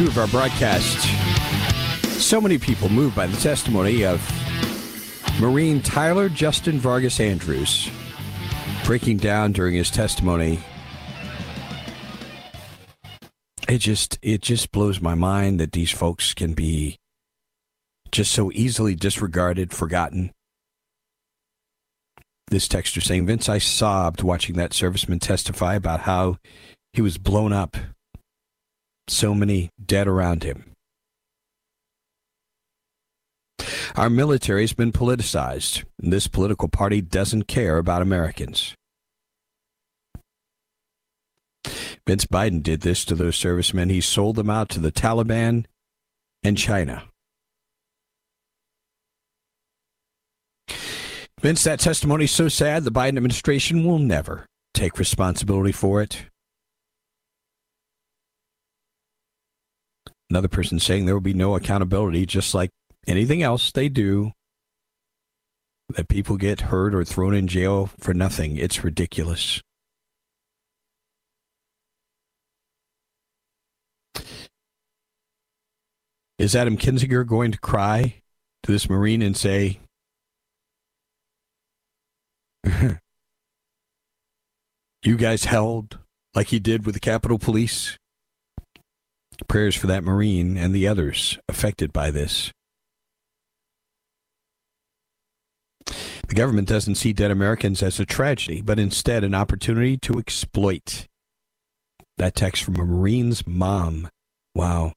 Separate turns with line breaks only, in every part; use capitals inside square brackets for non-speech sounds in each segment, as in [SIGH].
Two of our broadcasts. So many people moved by the testimony of Marine Tyler Justin Vargas Andrews breaking down during his testimony. It just it just blows my mind that these folks can be just so easily disregarded, forgotten. This texter saying, Vince, I sobbed watching that serviceman testify about how he was blown up so many dead around him. Our military has been politicized, and this political party doesn't care about Americans. Vince Biden did this to those servicemen. He sold them out to the Taliban and China. Vince, that testimony is so sad, the Biden administration will never take responsibility for it. Another person saying there will be no accountability, just like anything else they do, that people get hurt or thrown in jail for nothing. It's ridiculous. Is Adam Kinzinger going to cry to this Marine and say, [LAUGHS] You guys held like he did with the Capitol Police? Prayers for that Marine and the others affected by this. The government doesn't see dead Americans as a tragedy, but instead an opportunity to exploit. That text from a Marine's mom. Wow.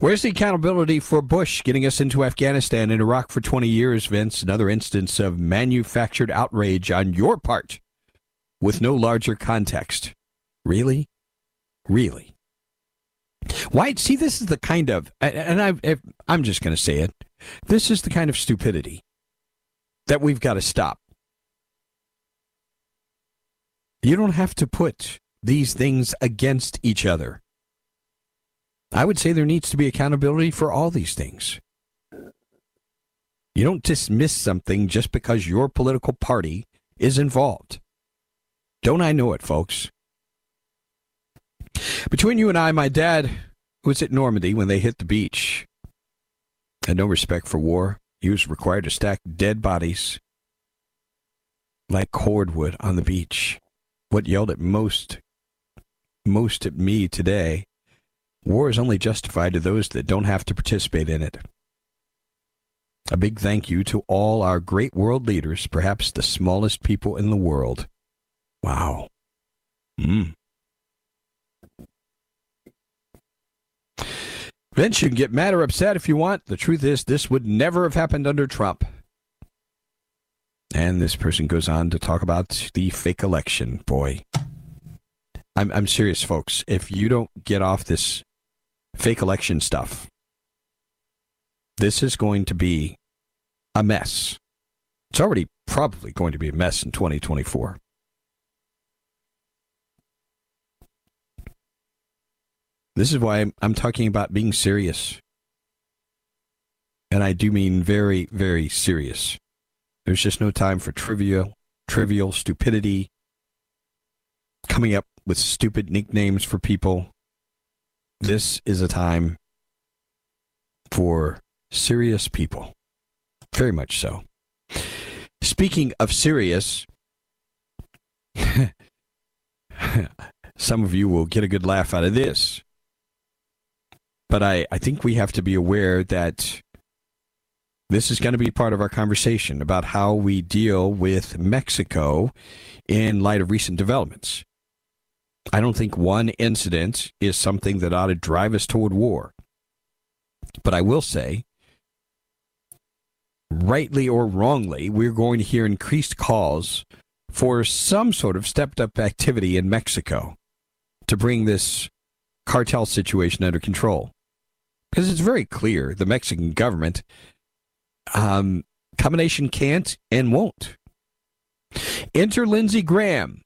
Where's the accountability for Bush getting us into Afghanistan and Iraq for 20 years, Vince? Another instance of manufactured outrage on your part with no larger context. Really? Really? Why? See, this is the kind of, and I, I'm just going to say it. This is the kind of stupidity that we've got to stop. You don't have to put these things against each other. I would say there needs to be accountability for all these things. You don't dismiss something just because your political party is involved. Don't I know it, folks? Between you and I, my dad was at Normandy when they hit the beach. Had no respect for war. He was required to stack dead bodies like cordwood on the beach. What yelled at most most at me today war is only justified to those that don't have to participate in it. A big thank you to all our great world leaders, perhaps the smallest people in the world. Wow. Mm. Vince, you can get mad or upset if you want. The truth is, this would never have happened under Trump. And this person goes on to talk about the fake election. Boy, I'm, I'm serious, folks. If you don't get off this fake election stuff, this is going to be a mess. It's already probably going to be a mess in 2024. This is why I'm, talking about being serious. And I do mean very, very serious. There's just no time for trivial, trivial stupidity, coming up with stupid nicknames for people. This is a time for serious people. Very much so. Speaking of serious, [LAUGHS] some of you will get a good laugh out of this. But I, I think we have to be aware that this is going to be part of our conversation about how we deal with Mexico in light of recent developments. I don't think one incident is something that ought to drive us toward war. But I will say, rightly or wrongly, we're going to hear increased calls for some sort of stepped up activity in Mexico to bring this cartel situation under control. Because it's very clear the Mexican government um, combination can't and won't. Enter Lindsey Graham,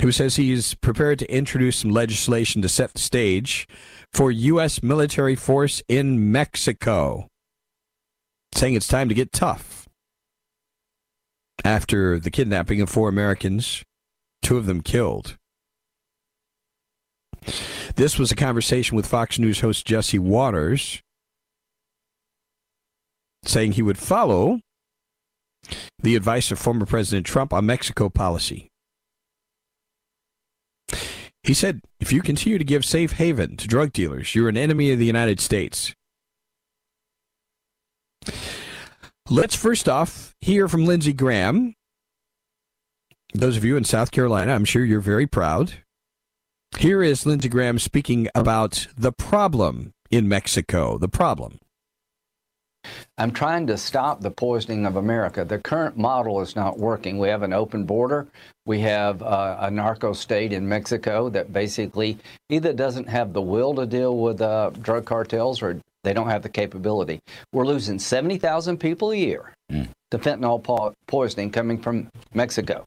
who says he is prepared to introduce some legislation to set the stage for U.S. military force in Mexico, saying it's time to get tough. After the kidnapping of four Americans, two of them killed. This was a conversation with Fox News host Jesse Watters saying he would follow the advice of former President Trump on Mexico policy. He said, if you continue to give safe haven to drug dealers, you're an enemy of the United States. Let's first off hear from Lindsey Graham. Those of you in South Carolina, I'm sure you're very proud. Here is Lindsey Graham speaking about the problem in Mexico. The problem.
I'm trying to stop the poisoning of America. The current model is not working. We have an open border. We have uh, a narco state in Mexico that basically either doesn't have the will to deal with uh, drug cartels or they don't have the capability. We're losing 70,000 people a year mm. to fentanyl po- poisoning coming from Mexico.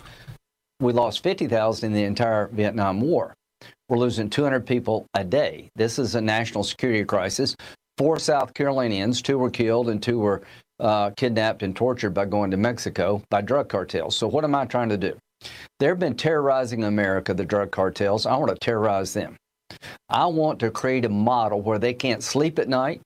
We lost 50,000 in the entire Vietnam War. We're losing 200 people a day. This is a national security crisis four South Carolinians, two were killed and two were uh, kidnapped and tortured by going to Mexico by drug cartels. So, what am I trying to do? They've been terrorizing America, the drug cartels. I want to terrorize them. I want to create a model where they can't sleep at night.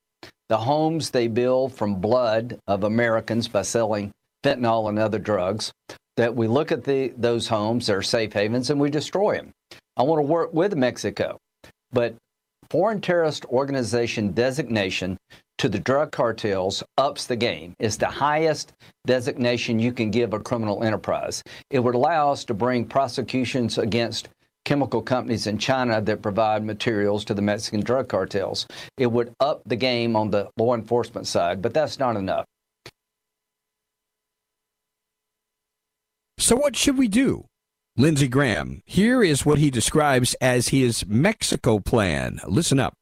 The homes they build from blood of Americans by selling fentanyl and other drugs, that we look at the, those homes, they're safe havens, and we destroy them. I want to work with Mexico. But foreign terrorist organization designation to the drug cartels ups the game. It's the highest designation you can give a criminal enterprise. It would allow us to bring prosecutions against chemical companies in China that provide materials to the Mexican drug cartels. It would up the game on the law enforcement side, but that's not enough.
So, what should we do? Lindsey Graham. Here is what he describes as his Mexico plan. Listen up.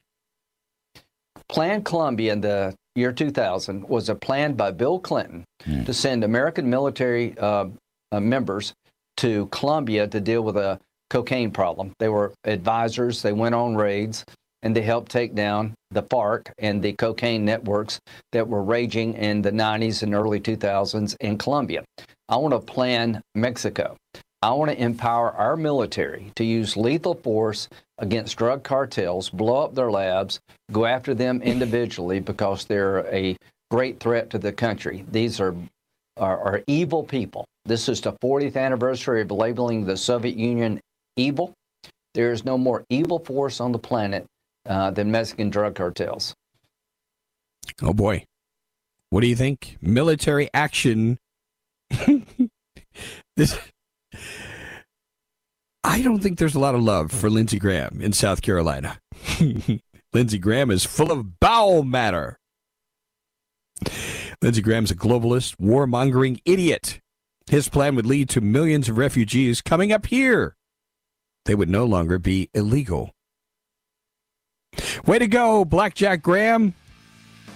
Plan Colombia in the year 2000 was a plan by Bill Clinton mm. to send American military uh, uh, members to Colombia to deal with a cocaine problem. They were advisors, they went on raids, and they helped take down the FARC and the cocaine networks that were raging in the 90s and early 2000s in Colombia. I want to plan Mexico. I want to empower our military to use lethal force against drug cartels, blow up their labs, go after them individually because they're a great threat to the country. These are, are, are evil people. This is the 40th anniversary of labeling the Soviet Union evil. There is no more evil force on the planet uh, than Mexican drug cartels.
Oh boy. What do you think? Military action. [LAUGHS] this I don't think there's a lot of love for Lindsey Graham in South Carolina. [LAUGHS] Lindsey Graham is full of bowel matter. Lindsey Graham's a globalist, warmongering idiot. His plan would lead to millions of refugees coming up here. They would no longer be illegal. Way to go, Blackjack Graham.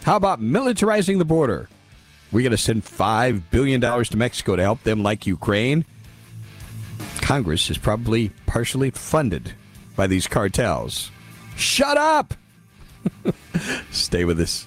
How about militarizing the border? We're going to send $5 billion to Mexico to help them like Ukraine. Congress is probably partially funded by these cartels. Shut up! [LAUGHS] Stay with us.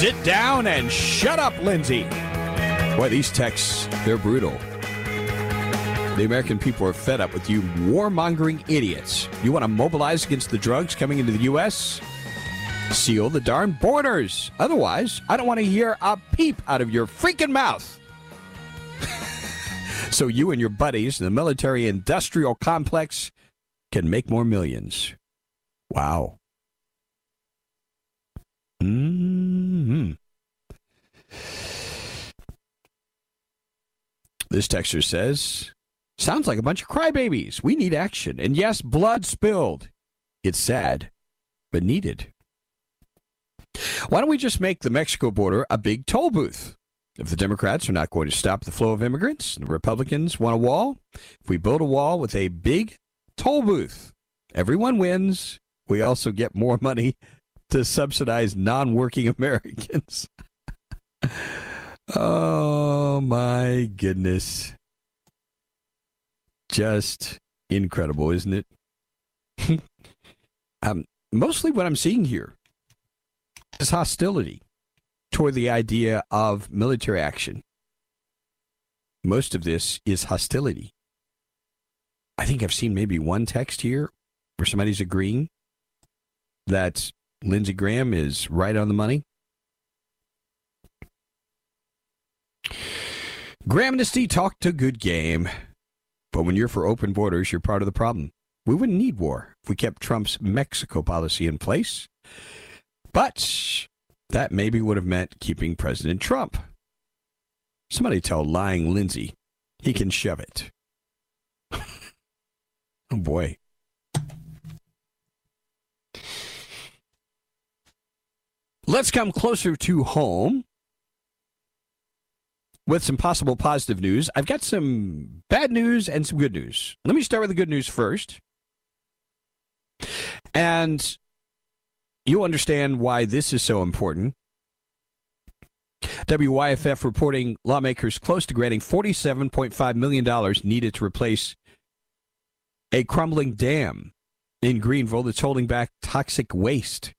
Sit down and shut up, Lindsey. Boy, these texts, they're brutal. The American people are fed up with you warmongering idiots. You want to mobilize against the drugs coming into the U.S.? Seal the darn borders. Otherwise, I don't want to hear a peep out of your freaking mouth. [LAUGHS] so you and your buddies in the military industrial complex can make more millions. Wow. hmm This texter says, Sounds like a bunch of crybabies. We need action. And yes, blood spilled. It's sad, but needed. Why don't we just make the Mexico border a big toll booth? If the Democrats are not going to stop the flow of immigrants, the Republicans want a wall. If we build a wall with a big toll booth, everyone wins. We also get more [LAUGHS] money to subsidize non working [LAUGHS] Americans. [LAUGHS] oh my goodness. Just incredible, isn't it? [LAUGHS] um, mostly what I'm seeing here is hostility toward the idea of military action. Most of this is hostility. I think I've seen maybe one text here where somebody's agreeing that Lindsey Graham is right on the money. Gramnesty talked a good game, but when you're for open borders, you're part of the problem. We wouldn't need war if we kept Trump's Mexico policy in place. But that maybe would have meant keeping President Trump. Somebody tell lying Lindsey he can shove it. [LAUGHS] oh boy. Let's come closer to home with some possible positive news. I've got some bad news and some good news. Let me start with the good news first. And you understand why this is so important. WYFF reporting lawmakers close to granting $47.5 million needed to replace a crumbling dam in Greenville that's holding back toxic waste.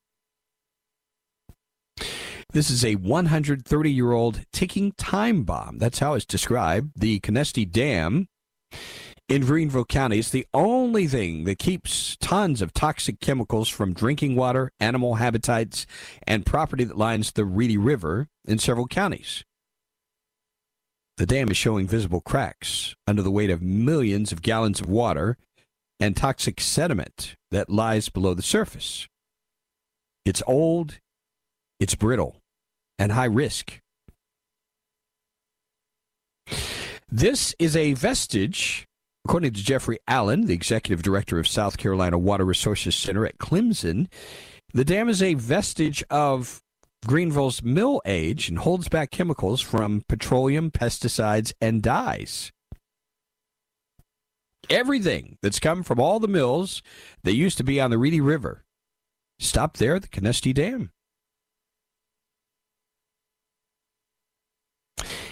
This is a 130 year old ticking time bomb. That's how it's described. The Conestee Dam in Greenville County is the only thing that keeps tons of toxic chemicals from drinking water, animal habitats, and property that lines the Reedy River in several counties. The dam is showing visible cracks under the weight of millions of gallons of water and toxic sediment that lies below the surface. It's old, it's brittle, and high risk. This is a vestige, according to Jeffrey Allen, the executive director of South Carolina Water Resources Center at Clemson. The dam is a vestige of Greenville's mill age and holds back chemicals from petroleum, pesticides, and dyes. Everything that's come from all the mills that used to be on the Reedy River stopped there at the Conestee Dam.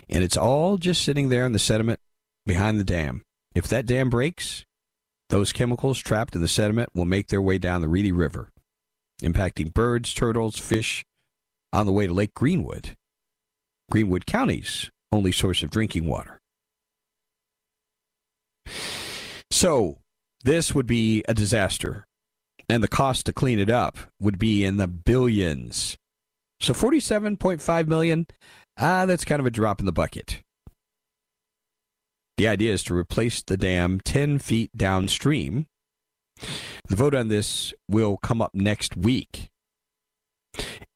And it's all just sitting there in the sediment behind the dam. If that dam breaks, those chemicals trapped in the sediment will make their way down the Reedy River, impacting birds, turtles, fish on the way to Lake Greenwood, Greenwood County's only source of drinking water. So, this would be a disaster, and the cost to clean it up would be in the billions. So, 47.5 million, ah, that's kind of a drop in the bucket. The idea is to replace the dam 10 feet downstream. The vote on this will come up next week.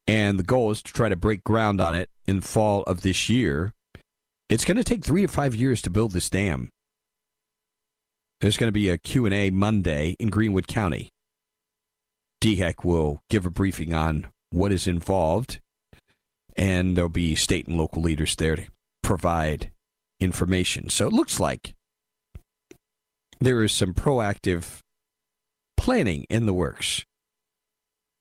And the goal is to try to break ground on it in fall of this year. It's going to take three to five years to build this dam. There's going to be a Q&A Monday in Greenwood County. DHEC will give a briefing on what is involved, and there'll be state and local leaders there to provide information. So it looks like there is some proactive planning in the works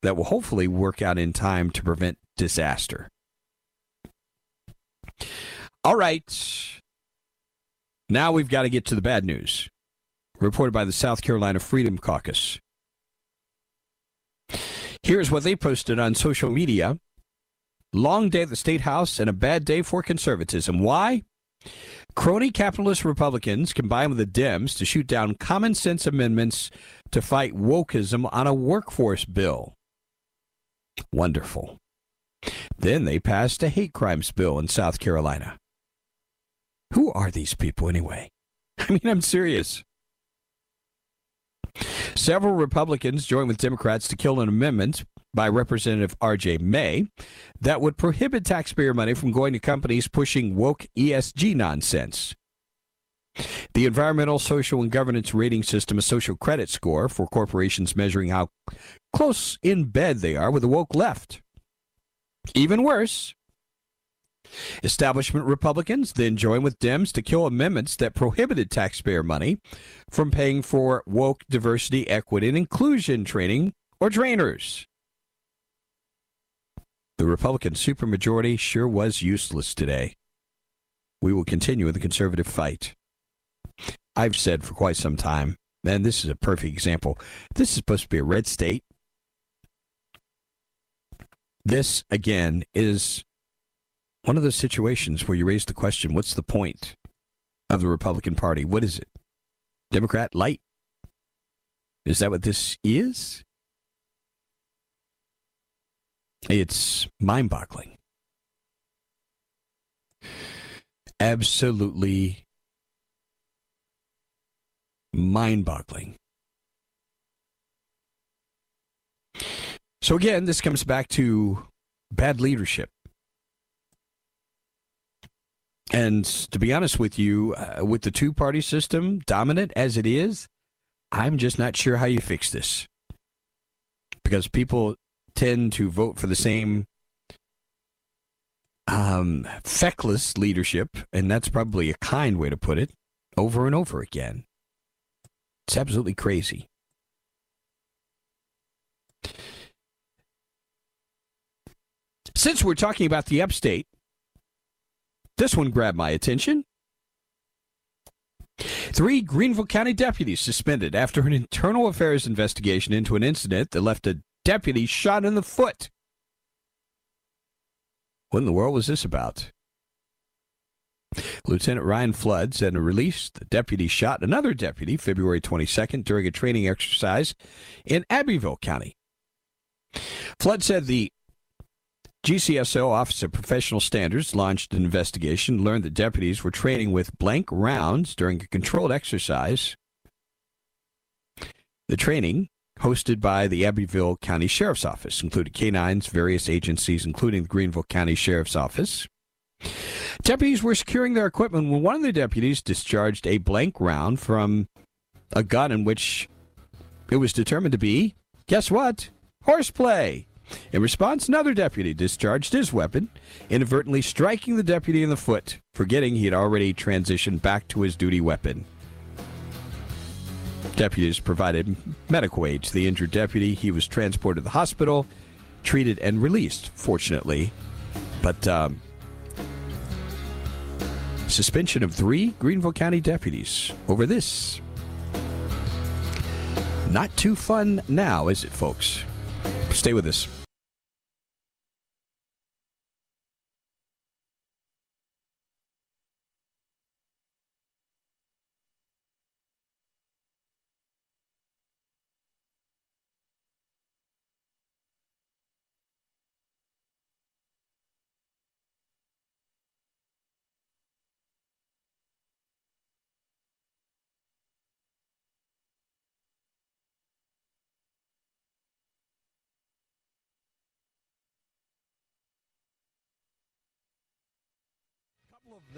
that will hopefully work out in time to prevent disaster. All right. Now we've got to get to the bad news. Reported by the South Carolina Freedom Caucus. Here's what they posted on social media Long day at the State House and a bad day for conservatism. Why? Crony capitalist Republicans combine with the Dems to shoot down common sense amendments to fight wokeism on a workforce bill. Wonderful. Then they passed a hate crimes bill in South Carolina. Who are these people anyway? [LAUGHS] I mean, I'm serious. Several Republicans joined with Democrats to kill an amendment by Representative R.J. May that would prohibit taxpayer money from going to companies pushing woke ESG nonsense. The Environmental, Social, and Governance Rating System, a social credit score for corporations measuring how close in bed they are with the woke left. Even worse, establishment Republicans then joined with Dems to kill amendments that prohibited taxpayer money from paying for woke diversity, equity, and inclusion training or trainers. The Republican supermajority sure was useless today. We will continue in the conservative fight. I've said for quite some time, and this is a perfect example. This is supposed to be a red state. This, again, is one of those situations where you raise the question what's the point of the Republican Party? What is it? Democrat light? Is that what this is? It's mind boggling. Absolutely mind boggling. So, again, this comes back to bad leadership. And to be honest with you, uh, with the two party system dominant as it is, I'm just not sure how you fix this. Because people tend to vote for the same um, feckless leadership, and that's probably a kind way to put it, over and over again. It's absolutely crazy. Since we're talking about the upstate, this one grabbed my attention. Three Greenville County deputies suspended after an internal affairs investigation into an incident that left a deputy shot in the foot. What in the world was this about? Lieutenant Ryan Flood said in a release the deputy shot another deputy February 22nd during a training exercise in Abbeville County. Flood said the GCSO Office of Professional Standards launched an investigation, learned that deputies were training with blank rounds during a controlled exercise. The training hosted by the Abbeville County Sheriff's Office, included canines, various agencies, including the Greenville County Sheriff's Office. Deputies were securing their equipment when one of the deputies discharged a blank round from a gun in which it was determined to be, guess what? Horseplay. In response, another deputy discharged his weapon, inadvertently striking the deputy in the foot, forgetting he had already transitioned back to his duty weapon. Deputies provided medical aid to the injured deputy. He was transported to the hospital, treated, and released, fortunately. But um, suspension of three Greenville County deputies over this. Not too fun now, is it, folks? Stay with us.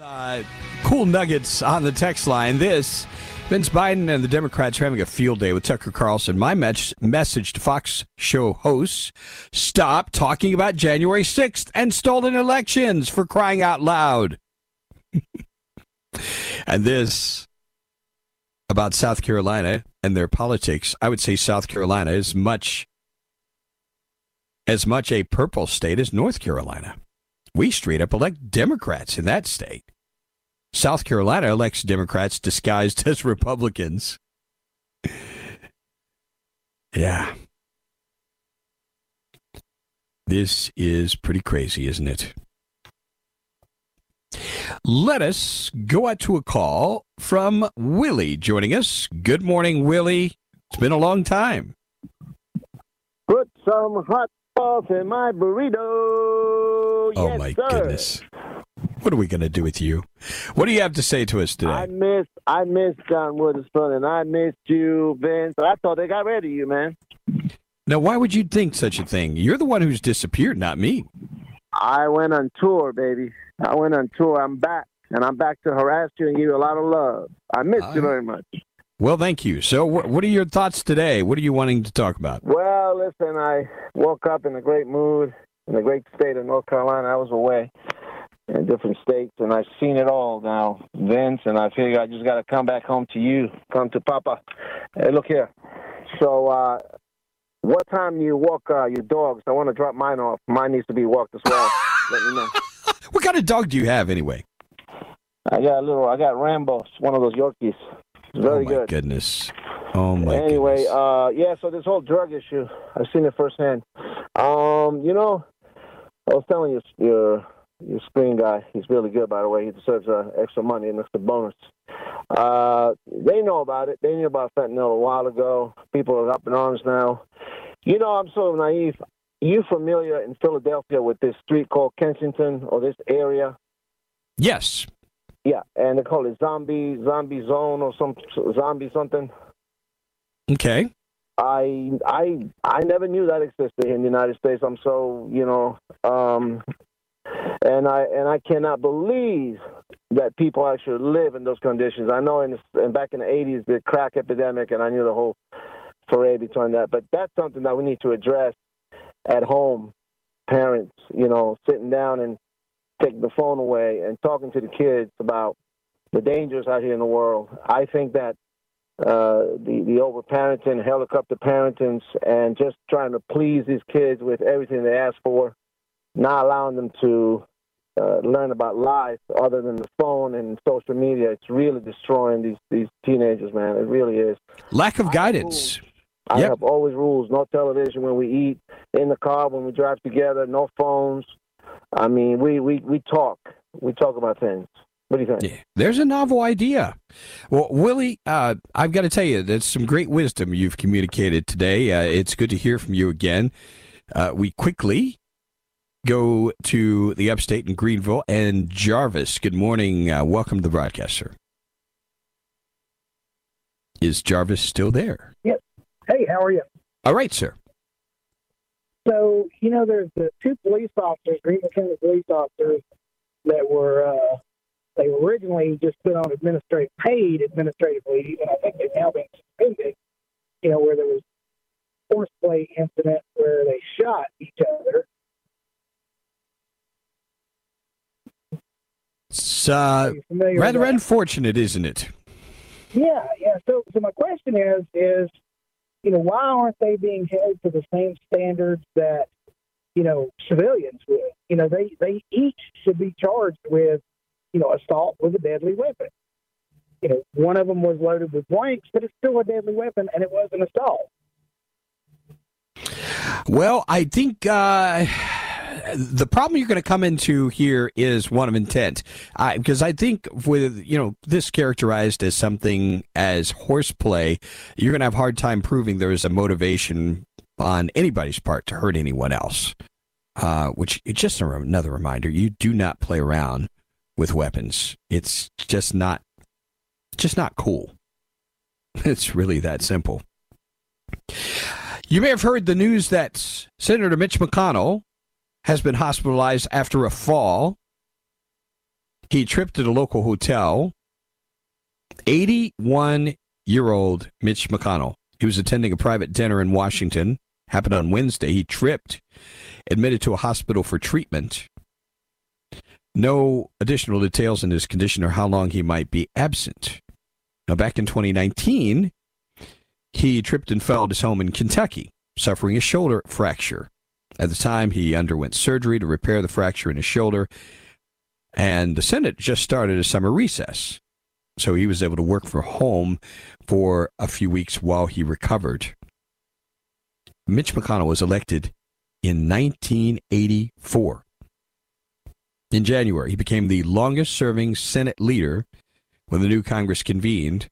Uh, cool nuggets on the text line. This Vince Biden and the Democrats are having a field day with Tucker Carlson. My me- message to Fox show hosts stop talking about January 6th and stolen elections for crying out loud. [LAUGHS] and this about South Carolina and their politics. I would say South Carolina is much as much a purple state as North Carolina. We straight up elect Democrats in that state. South Carolina elects Democrats disguised as Republicans. [LAUGHS] Yeah. This is pretty crazy, isn't it? Let us go out to a call from Willie joining us. Good morning, Willie. It's been a long time.
Put some hot in my burrito.
Oh,
yes,
my
sir.
goodness. What are we going to do with you? What do you have to say to us today?
I miss I miss John Witherspoon and I missed you, Vince. I thought they got rid of you, man.
Now, why would you think such a thing? You're the one who's disappeared, not me.
I went on tour, baby. I went on tour. I'm back, and I'm back to harass you and give you a lot of love. I miss
I-
you very much.
Well, thank you. So, wh- what are your thoughts today? What are you wanting to talk about?
Well, listen, I woke up in a great mood in the great state of North Carolina. I was away in different states, and I've seen it all now, Vince. And I figure I just got to come back home to you, come to Papa. Hey, look here. So, uh, what time do you walk uh, your dogs? I want to drop mine off. Mine needs to be walked as well. [LAUGHS] Let me know.
What kind of dog do you have, anyway?
I got a little. I got Rambo, one of those Yorkies. Very
oh my
good.
goodness. Oh my
anyway,
goodness.
uh, yeah. So this whole drug issue, I've seen it firsthand. Um, you know, I was telling you, your your screen guy, he's really good, by the way. He deserves uh, extra money and extra bonus. Uh, they know about it. They knew about fentanyl a while ago. People are up in arms now. You know, I'm so naive. You familiar in Philadelphia with this street called Kensington or this area?
yes.
Yeah, and they call it zombie zombie zone or some zombie something.
Okay.
I I I never knew that existed in the United States. I'm so you know, um, and I and I cannot believe that people actually live in those conditions. I know in, in back in the '80s the crack epidemic, and I knew the whole foray between that. But that's something that we need to address at home. Parents, you know, sitting down and taking the phone away and talking to the kids about the dangers out here in the world. I think that uh, the the over parenting, helicopter parentings, and just trying to please these kids with everything they ask for, not allowing them to uh, learn about life other than the phone and social media. It's really destroying these these teenagers, man. It really is.
Lack of
I
guidance.
I
Yep.
have always rules: no television when we eat, in the car when we drive together, no phones. I mean, we we we talk. We talk about things. What do you think?
Yeah. There's a novel idea. Well, Willie, uh, I've got to tell you, that's some great wisdom you've communicated today. Uh, it's good to hear from you again. Uh, we quickly go to the upstate in Greenville and Jarvis. Good morning. Uh, welcome to the broadcast, sir. Is Jarvis still there? Yep.
Hey, how are you?
All right, sir.
So, you know, there's the two police officers, Greenville County police officers, that were, uh, they were originally just put on administrative, paid administrative leave, and I think they've now been suspended, you know, where there was horseplay incident where they shot each other.
It's uh,
Are you familiar
rather unfortunate, isn't it?
Yeah, yeah. So, so my question is, is you know, why aren't they being held to the same standards that you know civilians would? You know, they they each should be charged with you know, assault was a deadly weapon. You know, one of them was loaded with blanks, but it's still a deadly weapon, and it was an assault.
Well, I think uh, the problem you're going to come into here is one of intent, because I, I think with you know this characterized as something as horseplay, you're going to have a hard time proving there is a motivation on anybody's part to hurt anyone else. Uh, which is just another reminder: you do not play around with weapons. It's just not, just not cool. [LAUGHS] It's really that simple. You may have heard the news that Senator Mitch McConnell has been hospitalized after a fall. He tripped at a local hotel. 81 year old Mitch McConnell. He was attending a private dinner in Washington. Happened on Wednesday. He tripped, admitted to a hospital for treatment. No additional details in his condition or how long he might be absent. Now, back in 2019, he tripped and fell at his home in Kentucky, suffering a shoulder fracture. At the time, he underwent surgery to repair the fracture in his shoulder, and the Senate just started a summer recess. So he was able to work from home for a few weeks while he recovered. Mitch McConnell was elected in 1984. In January, he became the longest serving Senate leader when the new Congress convened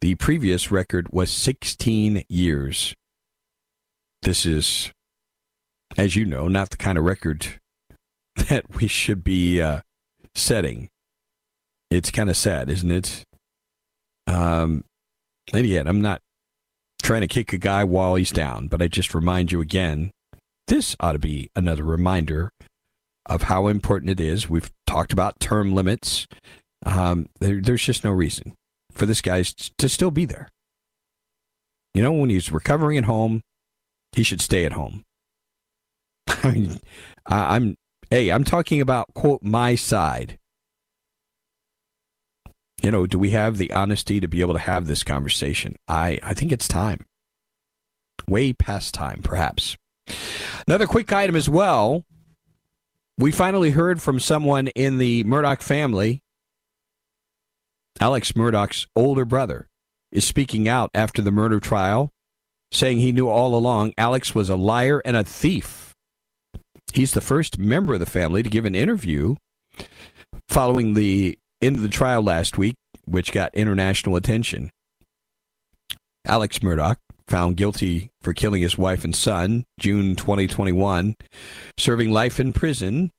the previous record was 16 years. This is, as you know, not the kind of record [LAUGHS] that we should be uh, setting. It's kind of sad, isn't it? Um, and yet, I'm not trying to kick a guy while he's down, but I just remind you again this ought to be another reminder of how important it is. We've talked about term limits. Um, there, there's just no reason for this guy to still be there. You know, when he's recovering at home, he should stay at home. [LAUGHS] I'm, hey, I'm talking about, quote, my side. You know, do we have the honesty to be able to have this conversation? I, I think it's time. Way past time, perhaps. Another quick item as well. We finally heard from someone in the Murdaugh family Alex Murdaugh's older brother is speaking out after the murder trial, saying he knew all along Alex was a liar and a thief. He's the first member of the family to give an interview following the end of the trial last week, which got international attention. Alex Murdaugh, found guilty for killing his wife and son, June 2021, serving life in prison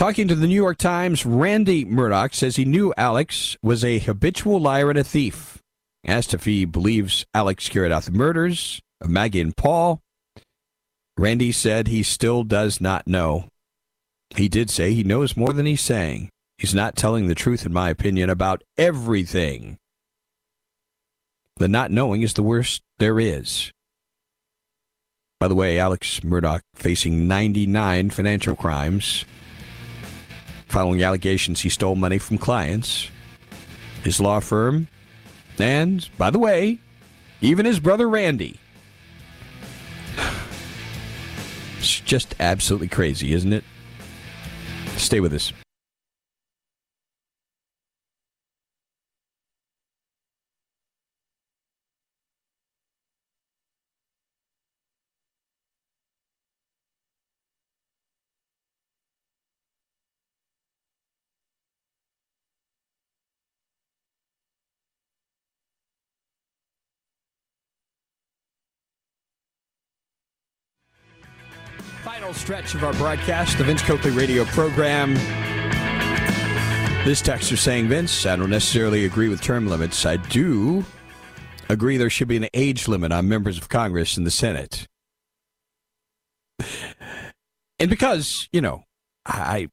Talking to the New York Times, Randy Murdaugh says he knew Alex was a habitual liar and a thief. Asked if he believes Alex carried out the murders of Maggie and Paul, Randy said he still does not know. He did say he knows more than he's saying. He's not telling the truth, in my opinion, about everything. The not knowing is the worst there is. By the way, Alex Murdaugh facing 99 financial crimes following allegations he stole money from clients, his law firm, and, by the way, even his brother Randy. It's just absolutely crazy, isn't it? Stay with us. Final stretch of our broadcast, the Vince Coakley radio program. This texter saying, Vince, I don't necessarily agree with term limits. I do agree there should be an age limit on members of Congress and the Senate. And because, you know, I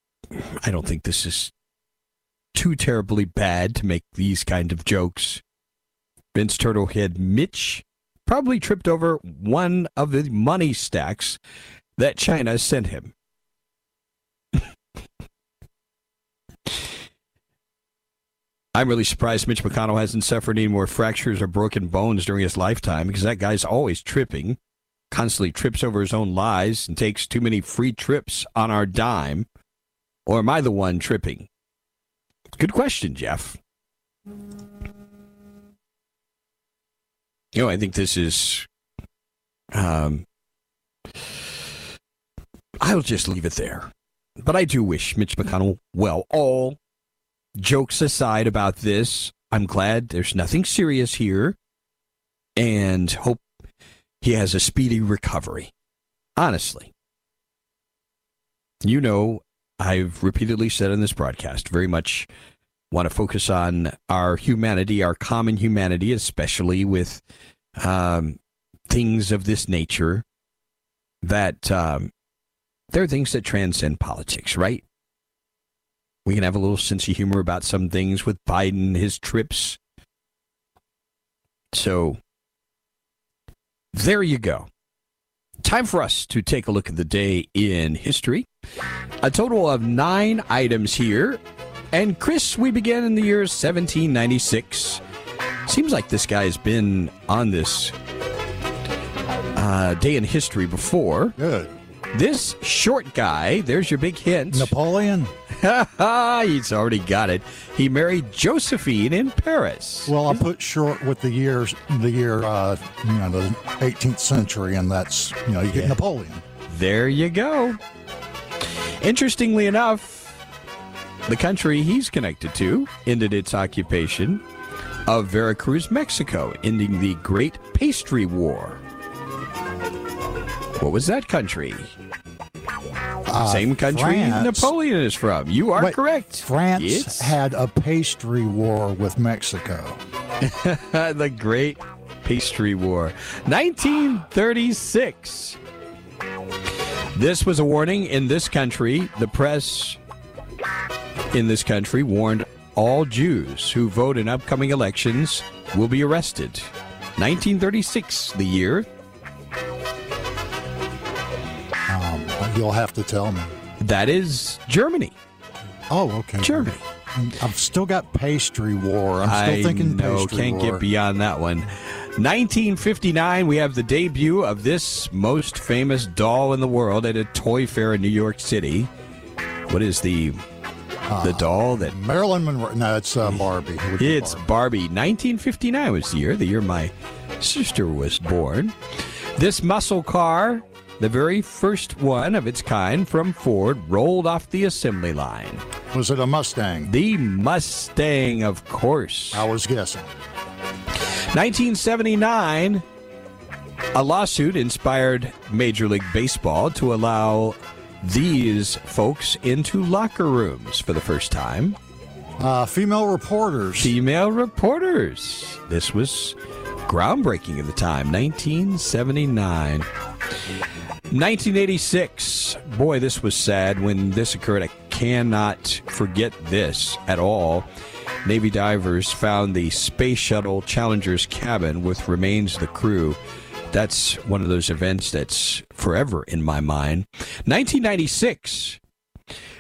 I don't think this is too terribly bad to make these kind of jokes. Vince Turtlehead Mitch probably tripped over one of the money stacks that China sent him. [LAUGHS] I'm really surprised Mitch McConnell hasn't suffered any more fractures or broken bones during his lifetime because that guy's always tripping, constantly trips over his own lies, and takes too many free trips on our dime. Or am I the one tripping? Good question, Jeff. You know, I think this is. Um, I'll just leave it there. But I do wish Mitch McConnell well. All jokes aside about this, I'm glad there's nothing serious here and hope he has a speedy recovery. Honestly. You know, I've repeatedly said in this broadcast, very much want to focus on our humanity, our common humanity, especially with um, things of this nature that um, there are things that transcend politics, right? We can have a little sense of humor about some things with Biden, his trips. So there you go. Time for us to take a look at the day in history. A total of nine items here. And Chris, we begin in the year 1796. Seems like this guy's been on this uh, day in history before.
Good.
This short guy, there's your big hint.
Napoleon?
Ha [LAUGHS] ha, he's already got it. He married Josephine in Paris.
Well, I put short with the years, the year, uh, you know, the 18th century, and that's, you know, you get
Yeah.
Napoleon.
There you go. Interestingly enough, the country he's connected to ended its occupation of Veracruz, Mexico, ending the Great Pastry War. What was that country?
Uh,
Same country
France-
Napoleon is from. You are
Wait,
correct.
France
It's
had a pastry war with Mexico. [LAUGHS]
the Great Pastry War. 1936. This was a warning in this country. The press in this country warned all Jews who vote in upcoming elections will be arrested. 1936, the year.
You'll have to tell me.
That is Germany.
Oh, okay.
Germany.
I've still got pastry war. I'm still
I
thinking
know,
pastry
can't
war.
get beyond that one. 1959, we have the debut of this most famous doll in the world at a toy fair in New York City. What is the the doll that?
Marilyn Monroe. No, it's uh, Barbie. It
It's
Barbie.
Barbie. 1959 was the year, the year my sister was born. This muscle car, the very first one of its kind from Ford, rolled off the assembly line.
Was it a Mustang?
The Mustang, of course.
I was guessing.
1979, a lawsuit inspired Major League Baseball to allow these folks into locker rooms for the first time.
Uh, female reporters.
Female reporters. This was groundbreaking at the time, 1979. 1986. Boy, this was sad when this occurred. I cannot forget this at all. Navy divers found the Space Shuttle Challenger's cabin with remains of the crew. That's one of those events that's forever in my mind. 1996.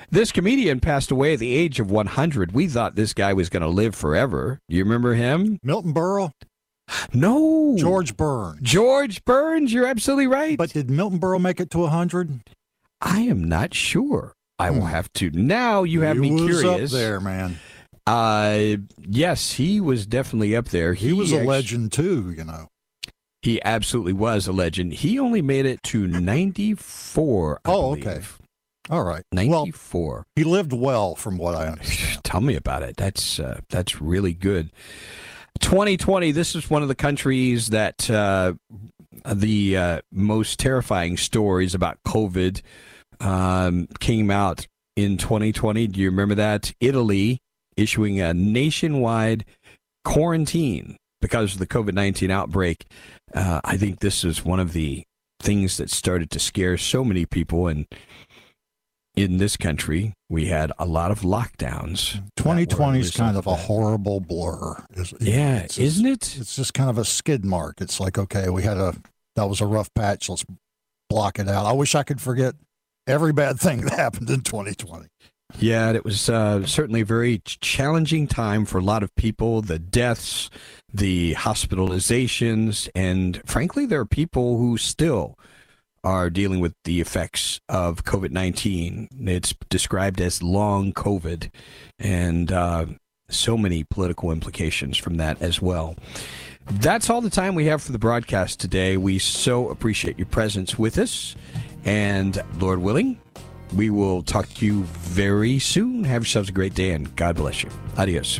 This comedian passed away at the age of 100. We thought this guy was going to live forever. You remember him?
Milton Berle.
No.
George Burns.
George Burns, you're absolutely right.
But did Milton Berle make it to 100?
I am not sure. I will have to. Now you have
Hmm. he
me
was
curious.
up there, man.
Uh, yes, he was definitely up there.
He, was a
act-
legend too, you know.
He absolutely was a legend. He only made it to 94. I
Oh,
believe.
okay. All right. Well,
94.
he lived well, from what I understand. [LAUGHS]
Tell me about it. That's uh, that's really good. 2020. This is one of the countries that uh, the uh, most terrifying stories about COVID um, came out in 2020. Do you remember that? Italy issuing a nationwide quarantine because of the COVID 19 outbreak. Uh, I think this is one of the things that started to scare so many people. And in this country, we had a lot of lockdowns.
2020 is kind of a horrible blur. Is-
Yeah,
it's
isn't it?
It's just kind of a skid mark. It's like, okay, we had a that was a rough patch. Let's block it out. I wish I could forget every bad [LAUGHS] thing that happened in 2020.
Yeah, it was uh, certainly a very challenging time for a lot of people. The deaths, the hospitalizations, and frankly, there are people who still are dealing with the effects of COVID 19. It's described as long COVID, and uh, so many political implications from that as well. That's all the time we have for the broadcast today. We so appreciate your presence with us. And Lord willing, we will talk to you very soon. Have yourselves a great day and God bless you. Adios.